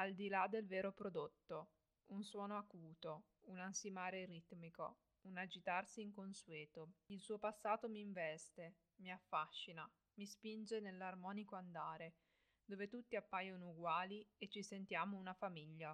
al di là del vero prodotto, un suono acuto, un ansimare ritmico, un agitarsi inconsueto. Il suo passato mi investe, mi affascina, mi spinge nell'armonico andare, dove tutti appaiono uguali e ci sentiamo una famiglia.